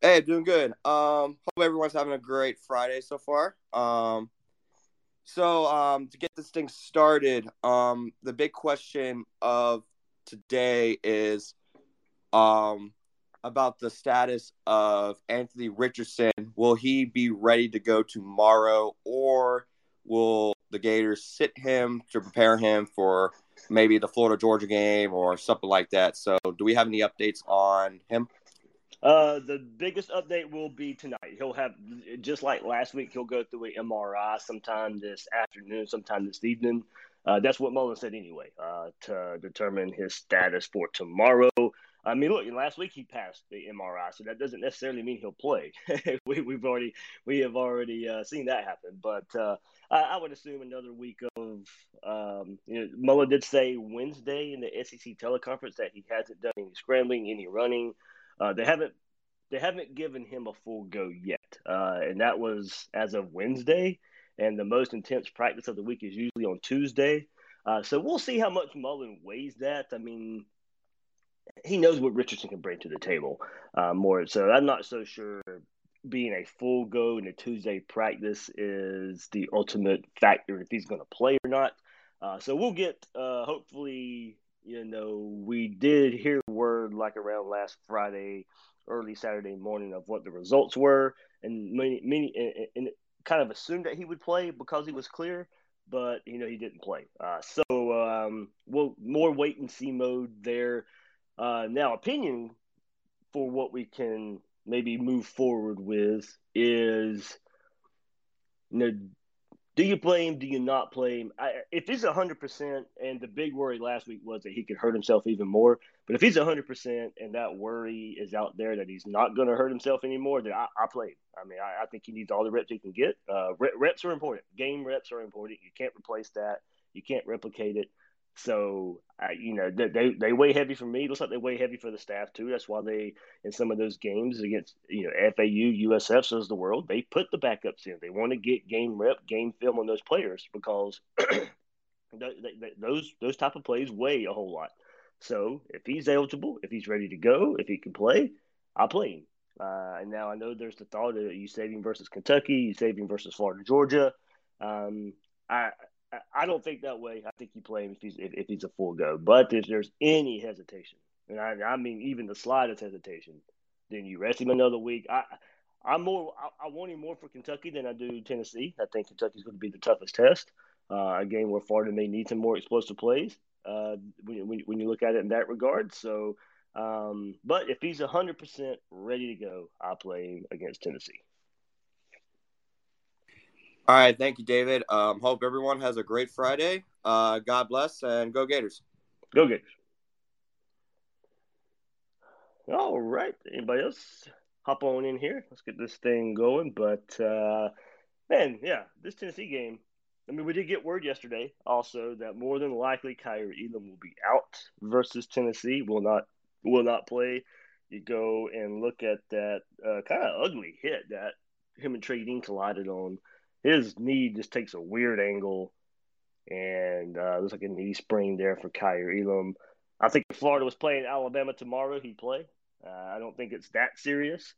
Hey, doing good. Um, hope everyone's having a great Friday so far. Um, so um, to get this thing started, um, the big question of today is um about the status of Anthony Richardson. Will he be ready to go tomorrow, or will the Gators sit him to prepare him for maybe the Florida Georgia game or something like that? So, do we have any updates on him? Uh, the biggest update will be tonight. He'll have just like last week. He'll go through an MRI sometime this afternoon, sometime this evening. Uh, that's what Mullen said anyway, uh, to determine his status for tomorrow. I mean, look, last week he passed the MRI, so that doesn't necessarily mean he'll play. we, have already we have already uh, seen that happen, but uh, I, I, would assume another week of. Um, you know, Mullen did say Wednesday in the SEC teleconference that he hasn't done any scrambling, any running. Uh, they haven't they haven't given him a full go yet, uh, and that was as of Wednesday. And the most intense practice of the week is usually on Tuesday. Uh, so we'll see how much Mullen weighs that. I mean, he knows what Richardson can bring to the table uh, more. So I'm not so sure being a full go in a Tuesday practice is the ultimate factor if he's going to play or not. Uh, so we'll get uh, hopefully you know we did hear word like around last Friday, early Saturday morning of what the results were, and many many and, and kind of assumed that he would play because he was clear, but you know he didn't play. Uh, so um, we'll more wait and see mode there. Uh, now, opinion for what we can maybe move forward with is, you know, do you play him? Do you not play him? I, if he's hundred percent, and the big worry last week was that he could hurt himself even more. But if he's hundred percent, and that worry is out there that he's not going to hurt himself anymore, then I, I play him. I mean, I, I, think he needs all the reps he can get. Uh, reps are important. Game reps are important. You can't replace that. You can't replicate it. So, uh, you know, they, they weigh heavy for me. It looks like they weigh heavy for the staff too. That's why they, in some of those games against, you know, FAU, USF, says the world, they put the backups in. They want to get game rep, game film on those players because those those type of plays weigh a whole lot. So, if he's eligible, if he's ready to go, if he can play, I'll play him. Uh, and now I know there's the thought of you saving versus Kentucky, you saving versus Florida, Georgia. Um, I I don't think that way. I think you play him if he's if, if he's a full go. But if there's any hesitation, and I, I mean even the slightest hesitation, then you rest him another week. I I'm more I, I, want him more for Kentucky than I do Tennessee. I think Kentucky's going to be the toughest test. Uh, a game where Florida may need some more explosive plays uh, when, when you look at it in that regard. So, um, but if he's hundred percent ready to go, I'll play him against Tennessee. All right, thank you, David. Um, hope everyone has a great Friday. Uh, God bless and go Gators. Go Gators. All right. Anybody else hop on in here? Let's get this thing going. But uh, man, yeah, this Tennessee game. I mean, we did get word yesterday also that more than likely Kaiir Elam will be out versus Tennessee. Will not will not play. You go and look at that uh, kind of ugly hit that him and Trey Dean collided on his knee just takes a weird angle, and uh, looks like a knee spring there for Kaiir Elam. I think Florida was playing Alabama tomorrow, he'd play. Uh, I don't think it's that serious,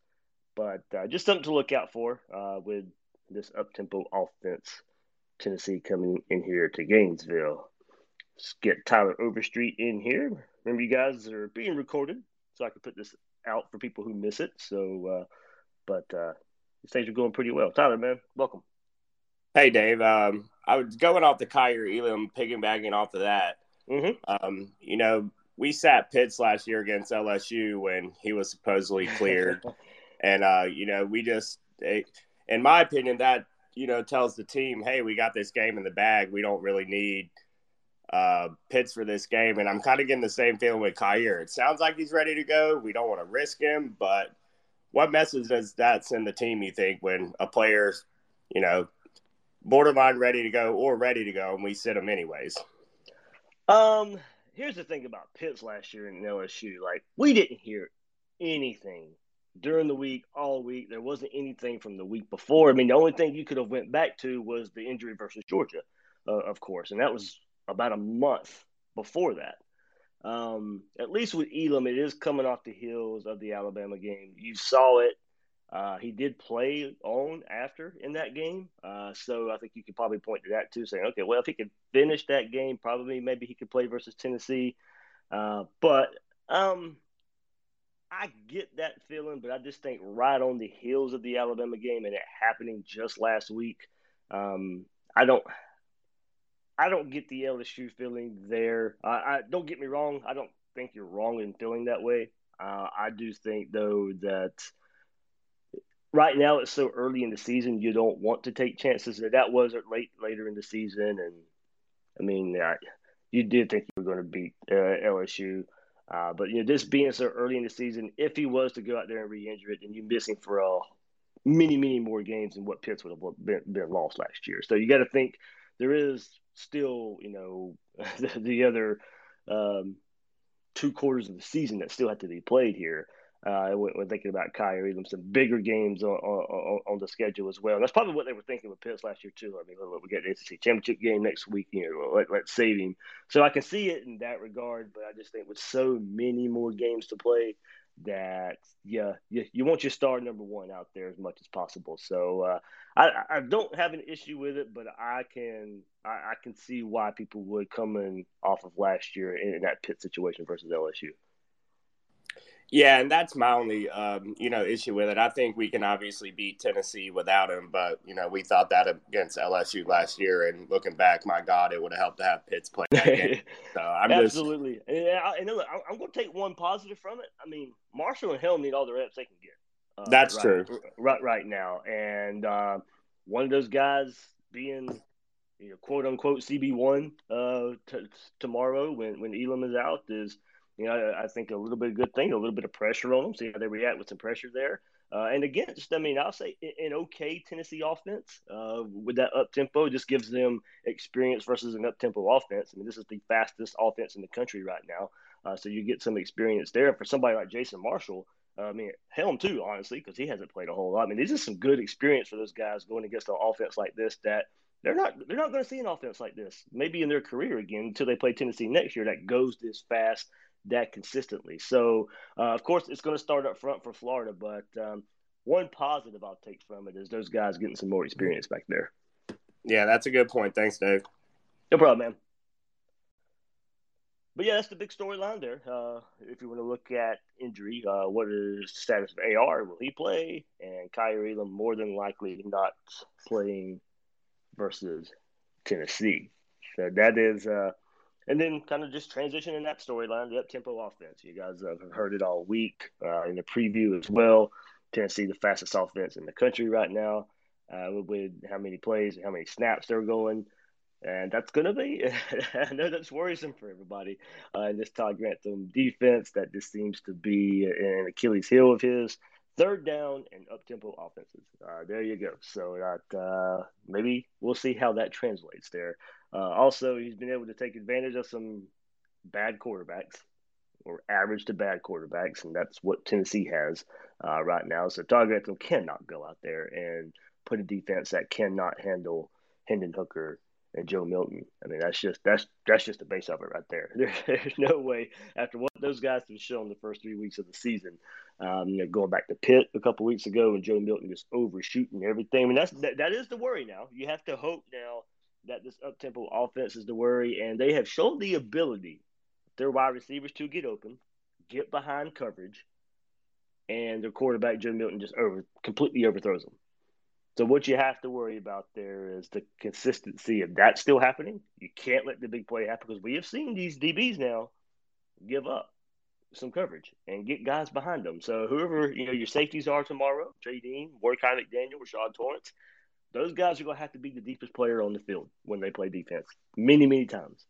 but uh, just something to look out for uh, with this up tempo offense. Tennessee coming in here to Gainesville. let's get Tyler Overstreet in here. Remember, you guys are being recorded, so I can put this out for people who miss it. So, uh, but uh, things are going pretty well. Tyler, man, welcome. Hey, Dave. Um, I was going off the Kaiir Elam, piggybacking off of that. Mm-hmm. Um, you know, we sat Pitts last year against LSU when he was supposedly cleared, and uh, you know, we just, it, in my opinion, that you know tells the team, hey, we got this game in the bag. We don't really need uh, Pitts for this game, and I'm kind of getting the same feeling with Kaiir. It sounds like he's ready to go. We don't want to risk him, but what message does that send the team? You think when a player's, you know, borderline ready to go or ready to go, and we sit them anyways? Um, here's the thing about Pitts last year in LSU. Like, we didn't hear anything during the week, all week. There wasn't anything from the week before. I mean, the only thing you could have went back to was the injury versus Georgia, uh, of course, and that was about a month before that. Um, at least with Elam, it is coming off the heels of the Alabama game. You saw it. Uh, he did play on after in that game. Uh, so I think you could probably point to that too, saying, okay, well, if he could finish that game, probably maybe he could play versus Tennessee. Uh, but um, I get that feeling, but I just think right on the heels of the Alabama game and it happening just last week, um, I don't. I don't get the LSU feeling there. I don't get me wrong. I don't think you're wrong in feeling that way. Uh, I do think though that right now it's so early in the season you don't want to take chances. That that wasn't late later in the season, and I mean, I, you did think you were going to beat uh, LSU, uh, but you know this being so early in the season, if he was to go out there and re-injure it, then you're missing for uh, many, many more games than what Pitts would have been, been lost last year. So you got to think there is still, you know, the, the other um, two quarters of the season that still have to be played here. Uh, when, thinking about Kaiir Elam, some bigger games on, on, on, the schedule as well. And that's probably what they were thinking with Pitts last year too. I mean, we get the SEC championship game next week. You know, let, let's save him. So I can see it in that regard, but I just think with so many more games to play, that yeah, you, you want your star number one out there as much as possible. So uh, I, I don't have an issue with it, but I can I, I can see why people would come in off of last year in, in that Pitt situation versus LSU. Yeah, and that's my only um, you know issue with it. I think we can obviously beat Tennessee without him, but you know we thought that against LSU last year, and looking back, my God, it would have helped to have Pitts play that game. So I'm absolutely, just... and, I, and look, I'm going to take one positive from it. I mean, Marshall and Helm need all the reps they can get. Uh, that's right, true, right right now, and uh, one of those guys being you know quote unquote CB one uh, t- tomorrow when when Elam is out is you know, I, think a little bit of good thing, a little bit of pressure on them, see how they react with some pressure there. Uh, and again, just I mean, I'll say an okay Tennessee offense uh, with that up tempo just gives them experience versus an up tempo offense. I mean, this is the fastest offense in the country right now, uh, so you get some experience there. For somebody like Jason Marshall, uh, I mean, Helm too, honestly, because he hasn't played a whole lot. I mean, this is some good experience for those guys going against an offense like this that they're not they're not going to see an offense like this maybe in their career again until they play Tennessee next year that goes this fast that consistently. So, uh, of course, it's going to start up front for Florida, but um, one positive I'll take from it is those guys getting some more experience back there. Yeah, that's a good point. Thanks, Dave. No problem, man. But yeah, that's the big storyline there. Uh, if you want to look at injury, uh, what is the status of AR? Will he play? And Kaiir Elam more than likely not playing versus Tennessee. So that is uh, and then kind of just transitioning that storyline, the up tempo offense. You guys have heard it all week uh, in the preview as well. Tennessee, the fastest offense in the country right now, uh, with how many plays and how many snaps they're going. And that's going to be, I know that's worrisome for everybody. Uh, in this Todd Grantham defense, that just seems to be an Achilles heel of his. Third down and up tempo offenses. Uh, there you go. So that uh, maybe we'll see how that translates there. Uh, also, he's been able to take advantage of some bad quarterbacks or average to bad quarterbacks, and that's what Tennessee has uh, right now. So Todd Grantham cannot go out there and put a defense that cannot handle Hendon Hooker and Joe Milton. I mean, that's just that's that's just the base of it right there. there there's no way after what those guys have shown the first three weeks of the season. Um, you know, going back to Pitt a couple weeks ago and Joe Milton just overshooting everything. I mean, that's that, that is the worry now. You have to hope now that this up tempo offense is the worry, and they have shown the ability their wide receivers to get open, get behind coverage, and their quarterback Joe Milton just over completely overthrows them. So what you have to worry about there is the consistency of that still happening. You can't let the big play happen because we have seen these DBs now give up some coverage and get guys behind them. So whoever you know your safeties are tomorrow, Trey Dean, Mordecai McDaniel, Rashad Torrence, those guys are going to have to be the deepest player on the field when they play defense many, many times.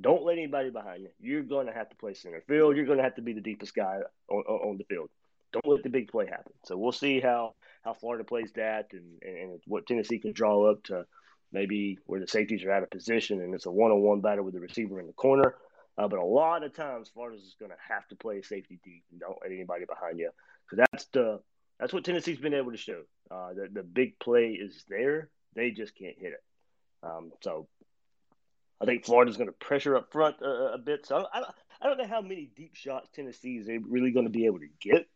Don't let anybody behind you. You're going to have to play center field. You're going to have to be the deepest guy on, on the field. Don't let the big play happen. So we'll see how how Florida plays that and, and what Tennessee can draw up to maybe where the safeties are out of position and it's a one on one battle with the receiver in the corner. Uh, but a lot of times, Florida's is going to have to play safety deep and don't let anybody behind you because that's the that's what Tennessee's been able to show. Uh, the the big play is there; they just can't hit it. Um, so I think Florida's going to pressure up front a, a bit. So I, I don't know how many deep shots Tennessee is really going to be able to get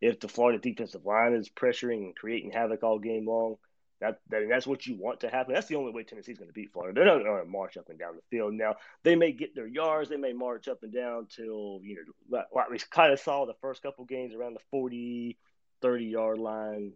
if the Florida defensive line is pressuring and creating havoc all game long. That, that that's what you want to happen. That's the only way Tennessee's going to beat Florida. They're not going to march up and down the field. Now they may get their yards, they may march up and down till you know, we kind of saw the first couple games around the 40, 30 yard line.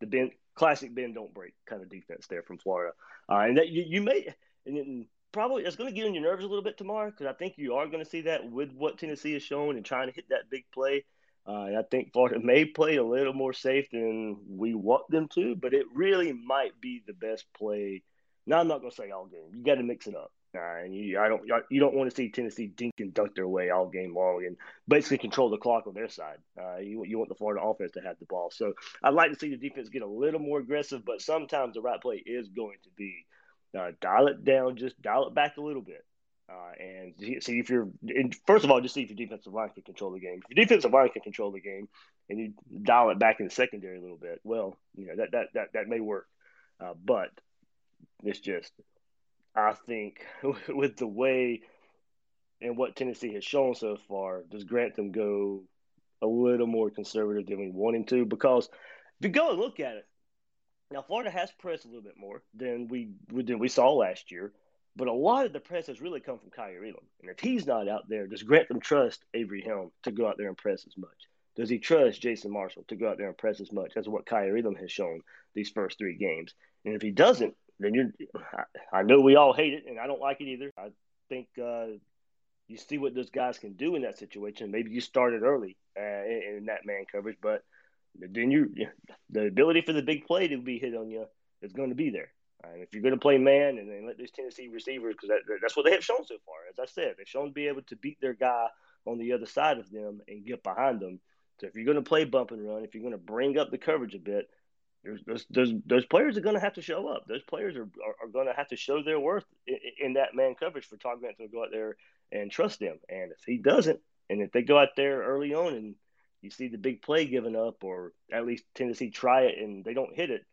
The classic bend don't break kind of defense there from Florida, uh, and that you, you may and probably it's going to get on your nerves a little bit tomorrow because I think you are going to see that with what Tennessee has shown and trying to hit that big play. Uh, I think Florida may play a little more safe than we want them to, but it really might be the best play. Now I'm not going to say all game. You got to mix it up. And you, I don't, you don't want to see Tennessee dink and dunk their way all game long and basically control the clock on their side. Uh, you, you want the Florida offense to have the ball. So I'd like to see the defense get a little more aggressive, but sometimes the right play is going to be uh, dial it down, just dial it back a little bit. Uh, and see if you're first of all, just see if your defensive line can control the game. If your defensive line can control the game, and you dial it back in the secondary a little bit, well, you know that that that, that may work. Uh, but it's just, I think, with the way and what Tennessee has shown so far, does Grantham go a little more conservative than we want him to? Because if you go and look at it, now Florida has pressed a little bit more than we than we saw last year. But a lot of the press has really come from Kaiir Elam. And if he's not out there, does Grantham trust Avery Helm to go out there and press as much? Does he trust Jason Marshall to go out there and press as much as what Kaiir Elam has shown these first three games? And if he doesn't, then you're. I, know we all hate it, and I don't like it either. I think uh, you see what those guys can do in that situation. Maybe you started early uh, in, in, that man coverage, but then you the ability for the big play to be hit on you is going to be there. And if you're going to play man and then let these Tennessee receivers, because that, that's what they have shown so far, as I said, they've shown to be able to beat their guy on the other side of them and get behind them. So if you're going to play bump and run, if you're going to bring up the coverage a bit, those those those players are going to have to show up. Those players are are, are going to have to show their worth in, in, that man coverage for Todd Grant to go out there and trust them. And if he doesn't, and if they go out there early on and you see the big play given up, or at least Tennessee try it and they don't hit it,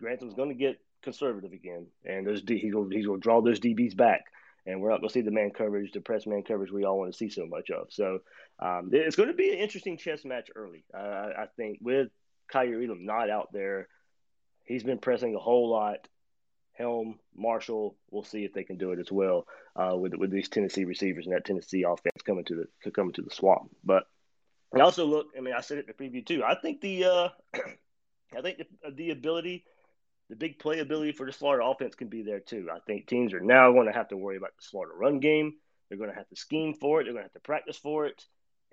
Grantham's going to get conservative again, and those he's going he's going to draw those DBs back, and we're not going to see the man coverage, the press man coverage we all want to see so much of. So um, it's going to be an interesting chess match early. Uh, I think with Kaiir Elam not out there, he's been pressing a whole lot. Helm, Marshall, we'll see if they can do it as well uh, with with these Tennessee receivers and that Tennessee offense coming to the coming to the swamp. But I also look. I mean, I said it in the preview too. I think the uh, I think the, the ability the big playability for the Florida offense can be there too. I think teams are now going to have to worry about the Florida run game. They're going to have to scheme for it. They're going to have to practice for it.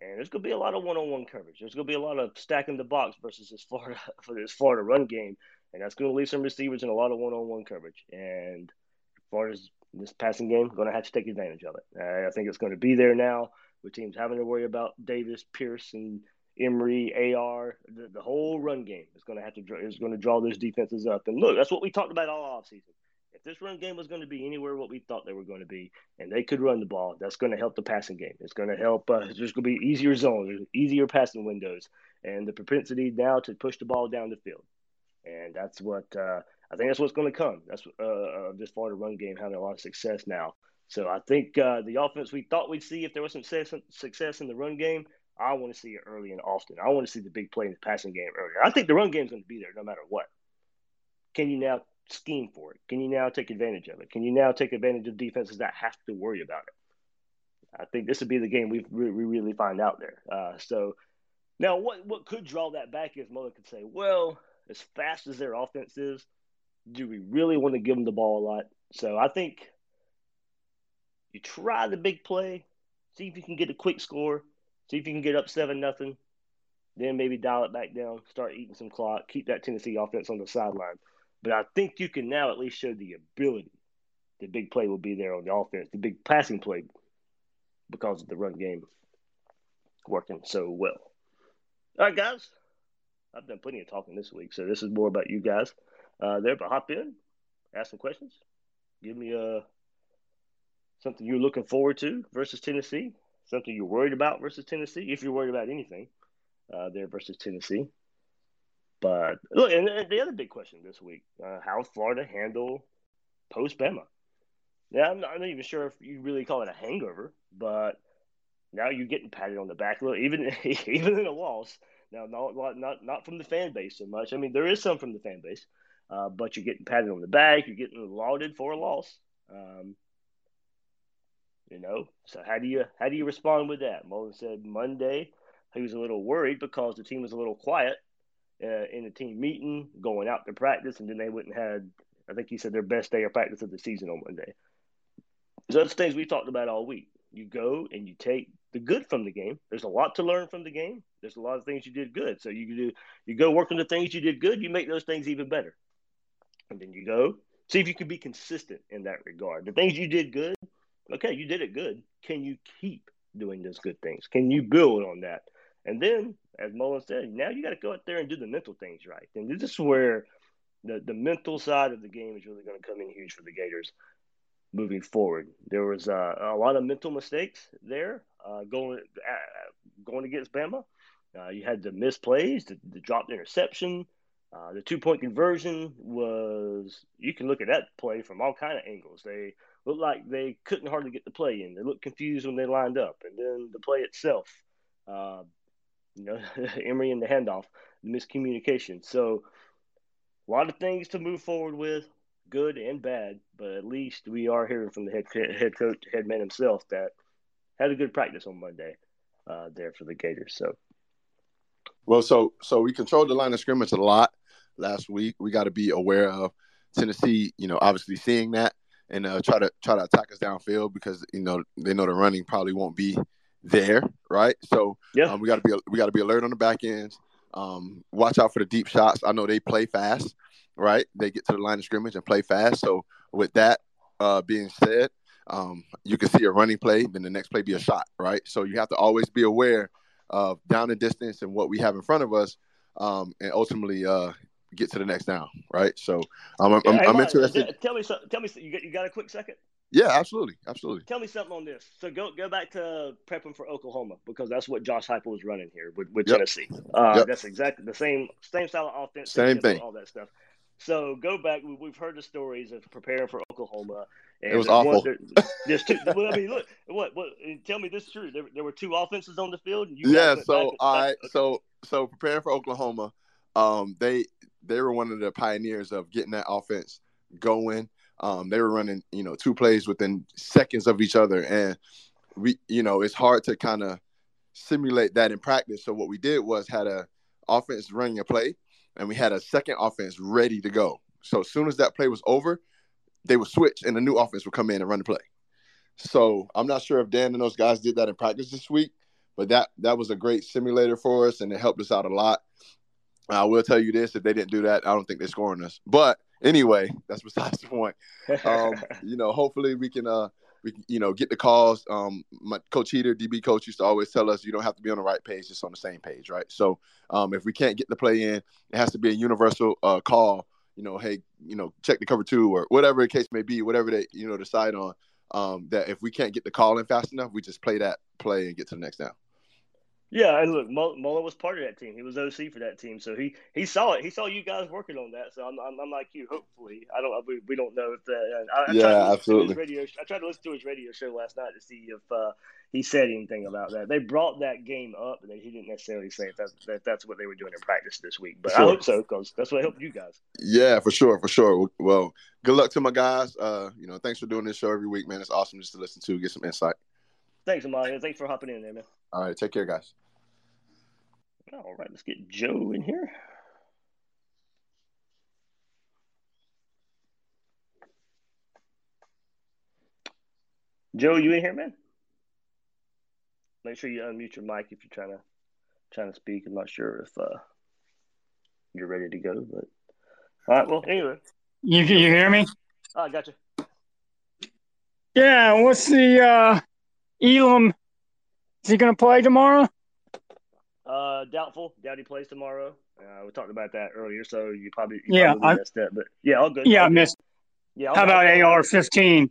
And there's going to be a lot of one-on-one coverage. There's going to be a lot of stacking the box versus this Florida for this Florida run game, and that's going to leave some receivers in a lot of one-on-one coverage. And Florida's this passing game going to have to take advantage of it. I think it's going to be there now with teams having to worry about Davis, Pierce, and Emery, AR, the, the whole run game is going to have to is going to draw those defenses up. And look, that's what we talked about all offseason. If this run game was going to be anywhere what we thought they were going to be, and they could run the ball, that's going to help the passing game. It's going to help. Uh, there's going to be easier zones, easier passing windows, and the propensity now to push the ball down the field. And that's what uh, I think. That's what's going to come. That's uh, uh, this Florida run game having a lot of success now. So I think uh, the offense we thought we'd see if there was some success, in the run game I want to see it early and often. I want to see the big play in the passing game earlier. I think the run game is going to be there no matter what. Can you now scheme for it? Can you now take advantage of it? Can you now take advantage of defenses that have to worry about it? I think this would be the game we we really find out there. Uh, so now, what what could draw that back is Mullen could say, well, as fast as their offense is, do we really want to give them the ball a lot? So I think you try the big play, see if you can get a quick score, see if you can get up seven nothing, then maybe dial it back down, start eating some clock, keep that Tennessee offense on the sideline. But I think you can now at least show the ability. The big play will be there on the offense, the big passing play, because of the run game working so well. All right, guys. I've done plenty of talking this week, so this is more about you guys uh, there. But hop in, ask some questions, give me uh, something you're looking forward to versus Tennessee, something you're worried about versus Tennessee, if you're worried about anything uh, there versus Tennessee. But look, and the other big question this week: uh, How Florida handle post Bama? Yeah, I'm not, I'm not, even sure if you really call it a hangover, but now you're getting patted on the back. Look, even even in a loss, now not not not from the fan base so much. I mean, there is some from the fan base, uh, but you're getting patted on the back. You're getting lauded for a loss. Um, you know, so how do you how do you respond with that? Mullen said Monday he was a little worried because the team was a little quiet uh, in the team meeting, going out to practice, and then they wouldn't had I think he said their best day of practice of the season on Monday. So that's things we talked about all week. You go and you take the good from the game. There's a lot to learn from the game. There's a lot of things you did good. So you do you go work on the things you did good. You make those things even better, and then you go see if you can be consistent in that regard. The things you did good, okay, you did it good. Can you keep doing those good things? Can you build on that? And then, as Mullen said, now you got to go out there and do the mental things right. And this is where the the mental side of the game is really going to come in huge for the Gators moving forward. There was uh, a lot of mental mistakes there uh, going uh, going against Bama. Uh, you had the misplays, the, the dropped interception, uh, the two point conversion was. You can look at that play from all kind of angles. They looked like they couldn't hardly get the play in. They looked confused when they lined up, and then the play itself. You know, Emory and the handoff, the miscommunication. So, a lot of things to move forward with good and bad, but at least we are hearing from the head head coach, head man himself that had a good practice on Monday uh, there for the Gators. So, well, so so we controlled the line of scrimmage a lot last week. We got to be aware of Tennessee, you know, obviously seeing that and uh, try to try to attack us downfield because you know they know the running probably won't be there, right? So yeah, um, we got to be we got to be alert on the back ends. Um, watch out for the deep shots. I know they play fast right? They get to the line of scrimmage and play fast. So with that uh, being said, um, you can see a running play, then the next play be a shot, right? So you have to always be aware of down and distance and what we have in front of us, um, and ultimately uh, get to the next down, right? So um, I'm, I'm, I'm interested. Tell me, tell me, you got, you got a quick second? Yeah, absolutely, absolutely. Tell me something on this. So go go back to prepping for Oklahoma because that's what Josh Heupel was running here with, with yep. Tennessee. Uh, yep. That's exactly the same same style of offense, same thing, all that stuff. So go back. We've heard the stories of preparing for Oklahoma. And it was awful. There, there's two. well, I mean, look. What? What? Tell me this is true. There, there were two offenses on the field. yeah. So I. Okay. So so preparing for Oklahoma, um, they they were one of the pioneers of getting that offense going. Um, they were running, you know, two plays within seconds of each other, and we, you know, it's hard to kind of simulate that in practice. So what we did was had a offense running a play, and we had a second offense ready to go. So as soon as that play was over, they would switch and a new offense would come in and run the play. So I'm not sure if Dan and those guys did that in practice this week, but that that was a great simulator for us and it helped us out a lot. I will tell you this: if they didn't do that, I don't think they're scoring us. But anyway, that's besides the point. Um, you know, hopefully we can uh, we you know get the calls. Um, my coach Heater, DB coach, used to always tell us you don't have to be on the right page, just on the same page, right? So um, if we can't get the play in, it has to be a universal uh, call. You know, hey, you know, check the cover two or whatever the case may be, whatever they you know decide on. Um, that if we can't get the call in fast enough, we just play that play and get to the next down. Yeah, and look, Mullen was part of that team. He was OC for that team, so he he saw it. He saw you guys working on that. So I'm I'm, I'm like you. Hopefully, I don't. We, we don't know if that. I, I yeah, absolutely. Radio, I tried to listen to his radio show last night to see if uh, he said anything about that. They brought that game up, and he didn't necessarily say if that's that, that's what they were doing in practice this week. But sure. I hope so because that's what helped you guys. Yeah, for sure, for sure. Well, good luck to my guys. Uh, you know, thanks for doing this show every week, man. It's awesome just to listen to, get some insight. Thanks, Amalia. Thanks for hopping in there, man. All right, take care, guys. All right, let's get Joe in here. Joe, you in here, man? Make sure you unmute your mic if you're trying to trying to speak. I'm not sure if uh, you're ready to go, but all right. Well, anyway, you you hear me? Oh, I got you. Yeah. What's the uh, Elam? Is he going to play tomorrow? Uh, doubtful. Doubt he plays tomorrow. Uh, we talked about that earlier, so you probably you yeah probably I, missed that. But yeah, all good. Yeah, all I missed. Yeah. I'll, How about AR fifteen?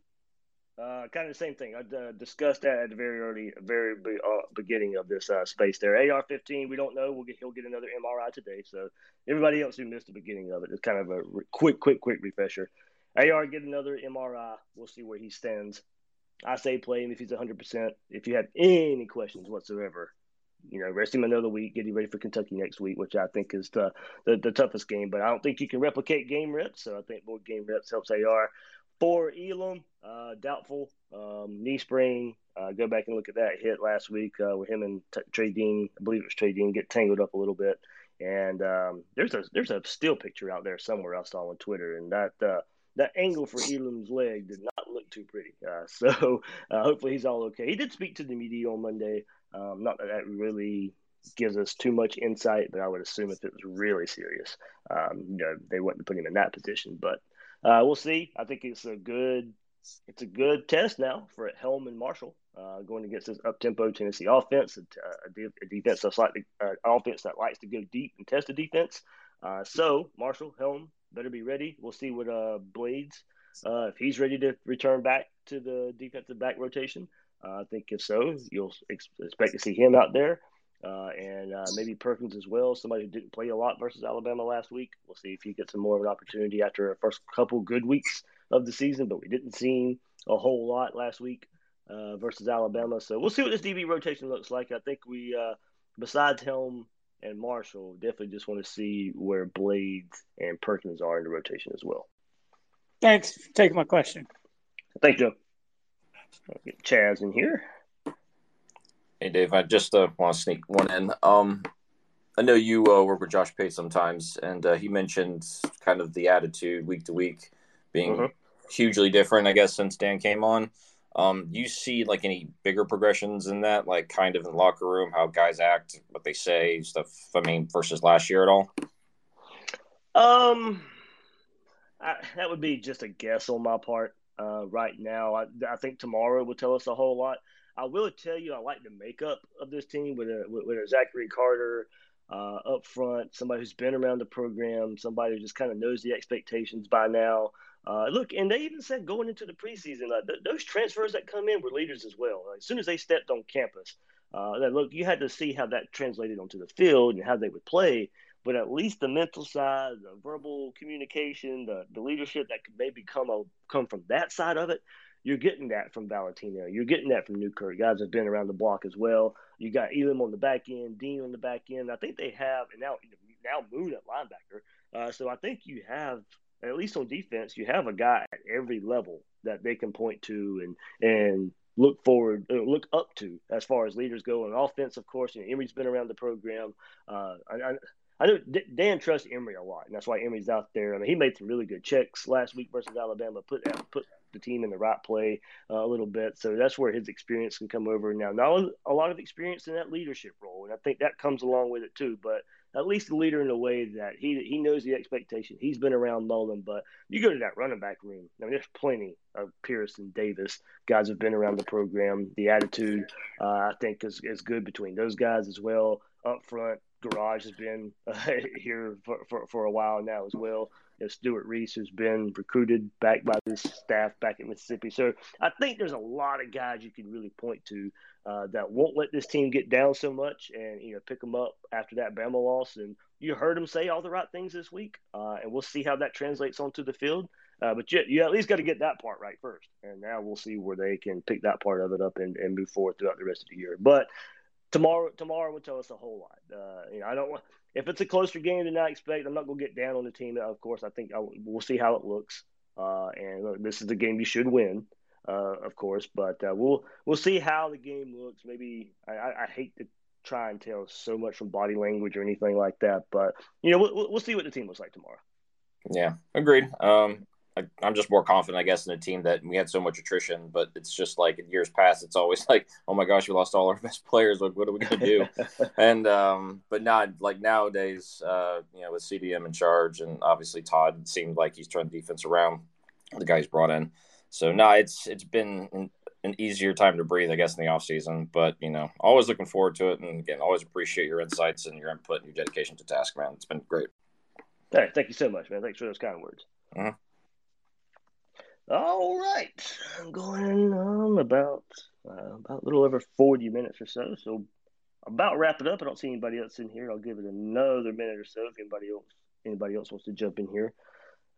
Uh, kind of the same thing. I uh, discussed that at the very early, very be, uh, beginning of this uh, space there. AR-15, we don't know. We'll get he'll get another MRI today. So everybody else who missed the beginning of it, it's kind of a re- quick, quick, quick refresher. AR get another MRI. We'll see where he stands. I say play him if he's 100. percent If you have any questions whatsoever, you know, rest him another week, getting ready for Kentucky next week, which I think is the, the, the toughest game. But I don't think you can replicate game reps, so I think more game reps helps AR. For Elam, uh, doubtful um, knee sprain. Uh, go back and look at that hit last week uh, with him and T- Trey Dean. I believe it was Trey Dean get tangled up a little bit. And um, there's a there's a still picture out there somewhere I saw on Twitter, and that uh, that angle for Elam's leg did not look too pretty. Uh, so uh, hopefully he's all okay. He did speak to the media on Monday. Um, not that that really gives us too much insight, but I would assume if it was really serious, um, you know, they wouldn't put him in that position. But uh, we'll see. I think it's a good it's a good test now for Helm and Marshall uh, going against this up tempo Tennessee offense, a, a, defense that's like uh, offense that likes to go deep and test the defense. Uh, so Marshall Helm better be ready. We'll see what uh, Blades uh, if he's ready to return back to the defensive back rotation. I think if so, you'll ex- expect to see him out there. Uh, and uh, maybe Perkins as well, somebody who didn't play a lot versus Alabama last week. We'll see if he gets some more of an opportunity after a first couple good weeks of the season, but we didn't see a whole lot last week uh, versus Alabama. So we'll see what this DB rotation looks like. I think we, uh, besides Helm and Marshall, definitely just want to see where Blades and Perkins are in the rotation as well. Thanks for taking my question. Thanks, you. I'll get Chaz in here. Hey, Dave. I just uh, want to sneak one in. Um, I know you uh, work with Josh Pate sometimes, and uh, he mentioned kind of the attitude week to week being mm-hmm. hugely different, I guess, since Dan came on. Um, you see like any bigger progressions in that, like kind of in the locker room, how guys act, what they say, stuff. I mean, versus last year at all. Um, I, that would be just a guess on my part. Uh, right now, I, I think tomorrow will tell us a whole lot. I will tell you, I like the makeup of this team with a with, with a Zachary Carter uh, up front, somebody who's been around the program, somebody who just kind of knows the expectations by now. Uh, look, and they even said going into the preseason, uh, th- those transfers that come in were leaders as well. Like, as soon as they stepped on campus, uh, that look, you had to see how that translated onto the field and how they would play. But at least the mental side, the verbal communication, the, the leadership that could maybe come a, come from that side of it, you're getting that from Valentino. You're getting that from Newkirk. Guys have been around the block as well. You got Elam on the back end, Dean on the back end. I think they have, and now now Moon at linebacker. Uh, so I think you have at least on defense, you have a guy at every level that they can point to and and look forward, uh, look up to as far as leaders go. And offense, of course, you know, Emory's been around the program. Uh, I, I know Dan trusts Emory a lot, and that's why Emory's out there. I mean, he made some really good checks last week versus Alabama. Put put the team in the right play uh, a little bit, so that's where his experience can come over. Now, not a lot of experience in that leadership role, and I think that comes along with it too. But at least a leader in a way that he he knows the expectation. He's been around Mullen, but you go to that running back room. I mean, there's plenty of Pierce and Davis guys have been around the program. The attitude, uh, I think, is is good between those guys as well. Up front, Gouraige has been uh, here for, for, for a while now as well. You know, Stewart Reese has been recruited back by this staff back in Mississippi. So I think there's a lot of guys you can really point to uh, that won't let this team get down so much and you know pick them up after that Bama loss. And you heard him say all the right things this week, uh, and we'll see how that translates onto the field. Uh, but you, you at least got to get that part right first, and now we'll see where they can pick that part of it up and, and move forward throughout the rest of the year. But tomorrow, tomorrow will tell us a whole lot. Uh, you know, I don't want if it's a closer game than I expect. I'm not going to get down on the team. Of course, I think I, we'll see how it looks. Uh, and look, this is the game you should win, uh, of course. But uh, we'll we'll see how the game looks. Maybe I, I, hate to try and tell so much from body language or anything like that, but you know we'll, we'll see what the team looks like tomorrow. Yeah, agreed. Um, I, am just more confident, I guess, in a team that we had so much attrition, but it's just like in years past, it's always like, oh my gosh, we lost all our best players. Like, what are we going to do? and, um, but not like nowadays, uh, you know, with CDM in charge and obviously Todd seemed like he's turned defense around the guys brought in. So, no, it's, it's been an, an easier time to breathe, I guess, in the off season, but you know, always looking forward to it. And again, always appreciate your insights and your input and your dedication to task, man. It's been great. Hey, thank you so much, man. Thanks for those kind words. Mm-hmm. All right, I'm going on about uh, about a little over forty minutes or so. So about wrap it up. I don't see anybody else in here. I'll give it another minute or so if anybody else anybody else wants to jump in here.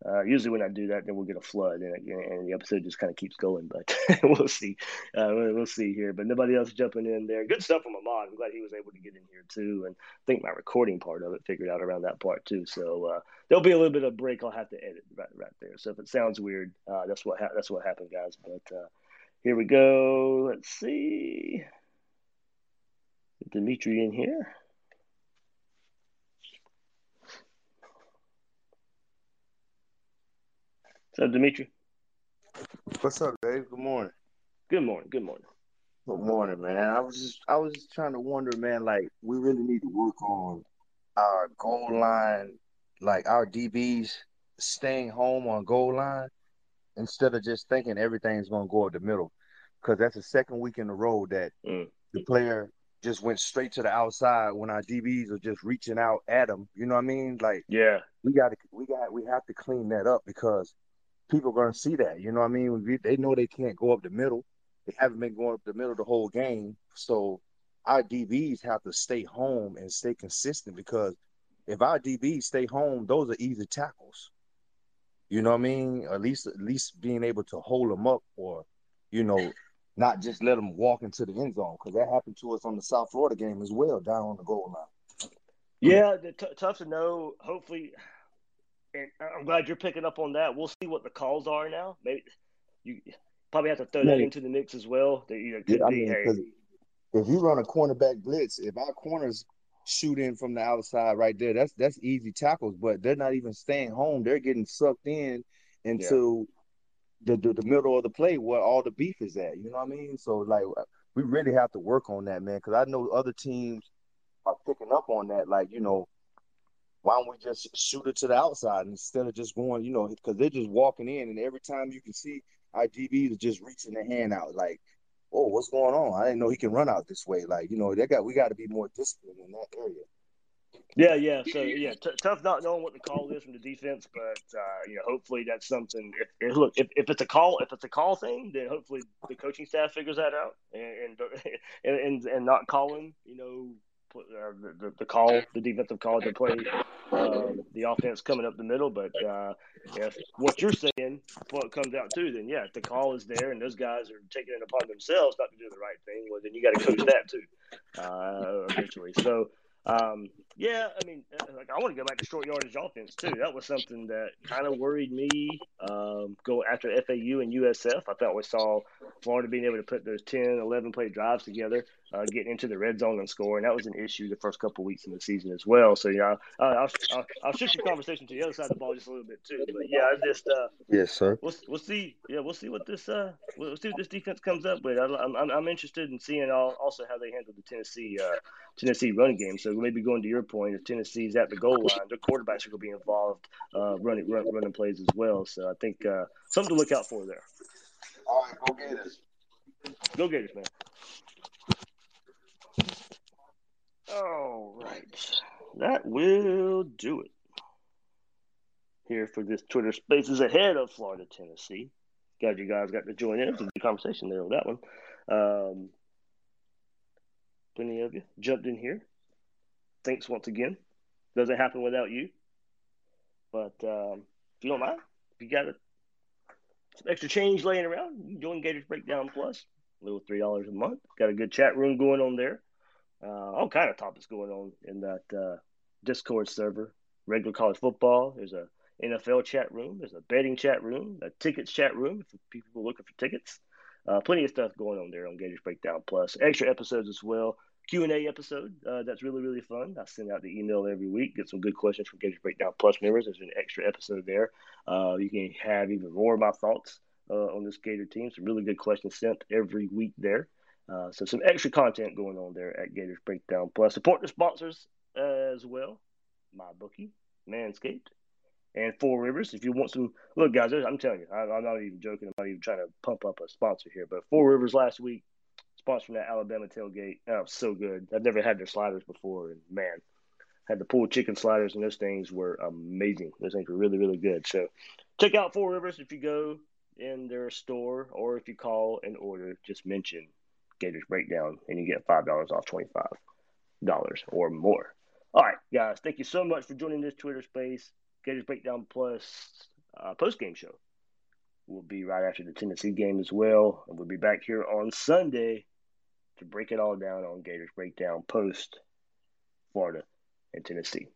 Uh, usually when I do that, then we'll get a flood, and, and the episode just kind of keeps going. But we'll see. Uh, we'll see here. But nobody else jumping in there. Good stuff from Ahmad. I'm glad he was able to get in here too, and I think my recording part of it figured out around that part too. So uh, there'll be a little bit of break. I'll have to edit right right there. So if it sounds weird, uh, that's what ha- that's what happened, guys. But uh, here we go. Let's see. Dimitri in here. What's up, Dimitri? What's up, Dave? Good morning. Good morning. Good morning. Good morning, man. I was just I was just trying to wonder, man, like we really need to work on our goal line, like our DBs staying home on goal line instead of just thinking everything's gonna go up the middle. Cause that's the second week in a row that mm. the player just went straight to the outside when our DBs are just reaching out at them. You know what I mean? Like yeah, we got to we got we have to clean that up because people are going to see that. You know what I mean? They know they can't go up the middle. They haven't been going up the middle the whole game. So our DBs have to stay home and stay consistent because if our DBs stay home, those are easy tackles. You know what I mean? At least at least being able to hold them up or, you know, not just let them walk into the end zone because that happened to us on the South Florida game as well, down on the goal line. Yeah, t- tough to know. Hopefully, and I'm glad you're picking up on that. We'll see what the calls are now. Maybe you probably have to throw that into the mix as well. That you know, could yeah, I be, mean, hey, if you run a cornerback blitz, if our corners shoot in from the outside right there, that's that's easy tackles. But they're not even staying home; they're getting sucked in into yeah. the, the, the middle of the play where all the beef is at. You know what I mean? So like, we really have to work on that, man. Because I know other teams are picking up on that. Like, you know, why don't we just shoot it to the outside instead of just going, you know, because they're just walking in, and every time you can see our DBs just reaching their hand out, like, oh, what's going on? I didn't know he can run out this way. Like, you know, they got we got to be more disciplined in that area. Yeah, yeah. So yeah, t- tough not knowing what the call is from the defense, but uh, you know, hopefully that's something. If, if, look, if, if it's a call, if it's a call thing, then hopefully the coaching staff figures that out and and and, and not calling, you know, the, the call, the defensive call to play um, the offense coming up the middle. But uh, if what you're saying, what comes out too, then yeah, if the call is there and those guys are taking it upon themselves not to do the right thing, well, then you got to coach that too uh, eventually. So um, yeah, I mean, uh, like I want to go back to short yardage offense too. That was something that kind of worried me. Um, go after FAU and USF. I thought we saw Florida being able to put those 10, 11 play drives together, uh, getting into the red zone and scoring. That was an issue the first couple weeks in the season as well. So yeah, I'll, I'll, I'll, I'll shift the conversation to the other side of the ball just a little bit too. But yeah, I just uh, yes, sir. We'll, we'll see. Yeah, we'll see what this uh, we'll see what this defense comes up with. I, am I'm, I'm interested in seeing also how they handle the Tennessee uh, Tennessee running game. So maybe going to your point, if Tennessee's at the goal line, their quarterbacks are going to be involved uh, running run, running plays as well. So I think uh, something to look out for there. All right, go Gators. Go Gators, man. All right. That will do it. Here for this Twitter Spaces ahead of Florida, Tennessee. Glad you guys got to join in. It was a good conversation there on that one. Um, plenty of you jumped in here. Thanks once again. Doesn't happen without you. But um, if you don't mind, if you got a, some extra change laying around, you can join Gators Breakdown Plus. A little three dollars a month. Got a good chat room going on there. Uh, all kind of topics going on in that uh, Discord server. Regular college football. There's a NFL chat room. There's a betting chat room, a tickets chat room for people looking for tickets. Uh, plenty of stuff going on there on Gators Breakdown Plus. Extra episodes as well. Q and A episode uh, that's really really fun. I send out the email every week. Get some good questions from Gators Breakdown Plus members. There's an extra episode there. Uh, you can have even more of my thoughts uh, on this Gator team. Some really good questions sent every week there. Uh, so some extra content going on there at Gators Breakdown Plus. Support the sponsors as well. MyBookie, Manscaped, and Four Rivers. If you want some, look, guys, I'm telling you, I, am not even joking. I'm not even trying to pump up a sponsor here. But Four Rivers last week, sponsoring that Alabama tailgate. Oh, so good. I've never had their sliders before, and man, had the pulled chicken sliders, and those things were amazing. Those things were really, really good. So check out Four Rivers if you go in their store, or if you call and order, just mention Gators Breakdown, and you get five dollars off twenty five dollars or more. All right, guys, thank you so much for joining this Twitter space. Gators Breakdown Plus uh, post game show will be right after the Tennessee game as well, and we'll be back here on Sunday to break it all down on Gators Breakdown post Florida and Tennessee.